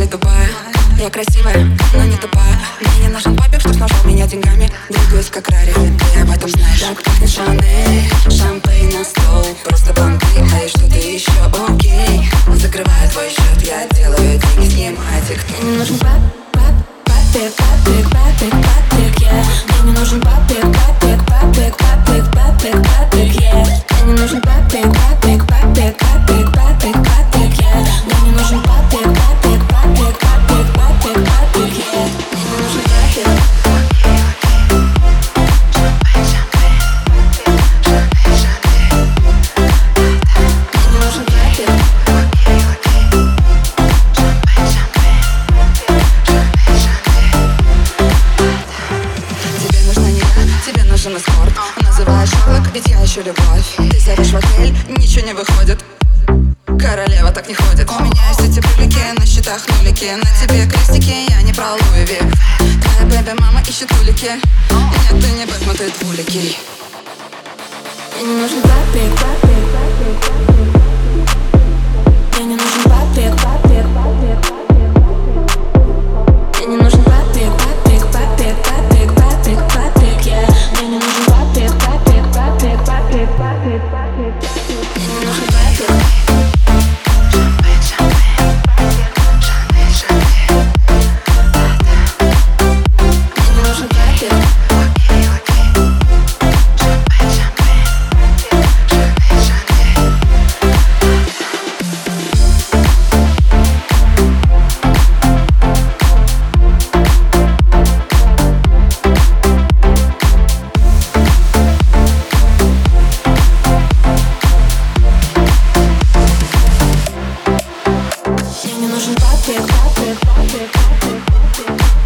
здесь тупая. Я красивая, но не тупая. Мне не нужен папик, что сношел меня деньгами Двигаюсь как Рари, ты об этом знаешь. Так пахнет Шанель, шампейн на стол. Просто понты, а и что-то еще окей. Закрываю твой счет, я делаю деньги, снимаю тикток. Мне не нужен пап, ведь я ищу любовь. Ты зовешь в отель, ничего не выходит. Королева так не ходит. У меня есть эти пулики, на счетах нулики. На тебе крестики, я не про Луи Твоя бэби-мама ищет улики. Нет, ты не Бэтмен, ты двуликий Мне не нужен папик, папик, папик, it, pop it, pop it, pop it, pop it.